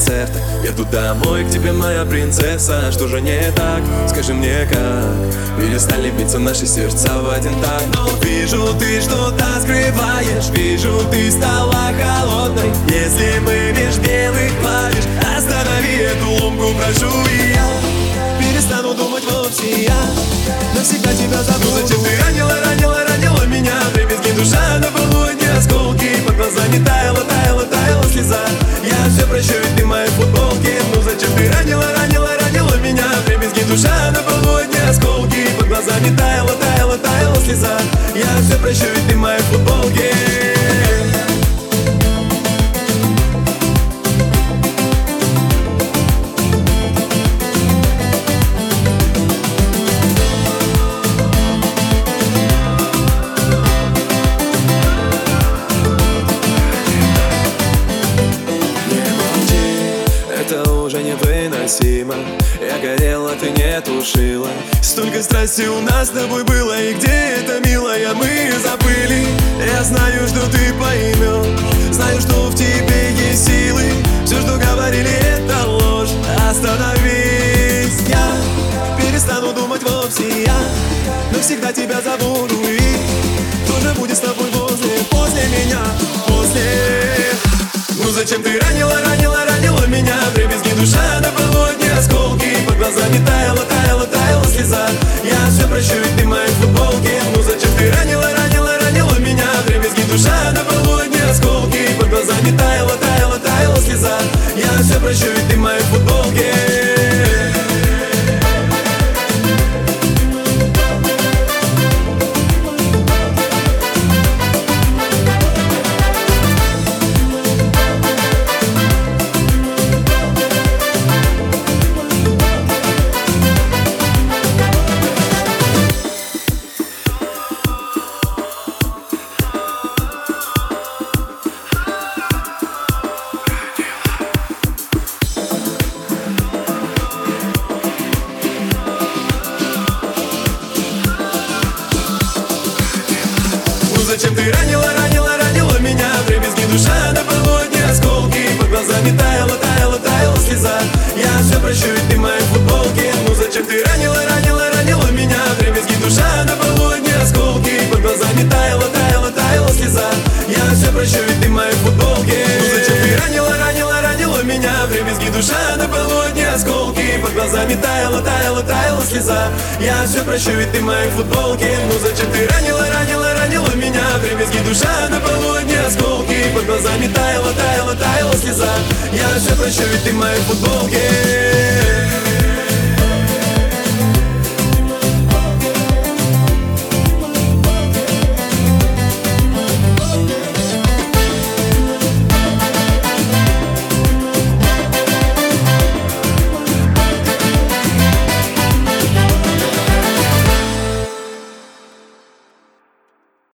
концерта Еду домой к тебе, моя принцесса. Что же не так? Скажи мне как? Перестали биться наши сердца в один так. Но вижу, ты что-то скрываешь. Вижу, ты стала холодной. Если мы меж белых клавиш Останови эту ломку, прошу глазами таяла, таяла, таяла слеза. Я все прощу, ведь ты моей футболке невыносимо. Я горела, ты не тушила. Столько страсти у нас с тобой было И где это, милая, мы забыли. Я знаю, что ты поймешь Знаю, что в тебе есть силы. Все, что говорили, это ложь. Остановись, я перестану думать вовсе я. Навсегда тебя забуду и Кто же будет с тобой возле, после меня, после ну зачем ты ранила, ранила, ранила меня? Дребезги душа Прощу, ведь ты моей футболке Ну зачем ты ранила, ранила, ранила меня. Дребезги душа на полудни осколки. Под глазами таяла, таяла, таяла слеза. Я все прощу, ведь ты моей футболке зачем ты ранила, ранила, ранила меня? Дребезги душа на полудни осколки Под глазами таяла, таяла, таяла слеза. Я все прощу, ведь ты моей футболке Ну зачем ты ранила, ранила, ранила меня? Дребезги душа на полудни осколки Под глазами таяла, таяла, таяла слеза. Я все прощу, ведь ты моей футболке Ну зачем ты ранила, ранила, ранила меня? Дребезги душа глазами таяла, таяла, таяла слеза. Я все прощу, ведь ты моей футболке Ну зачем ты ранила, ранила, ранила меня? Дребезги душа на полудни осколки Под глазами. Таяла, таяла, таяла слеза. Я все прощу, ведь ты моей футболке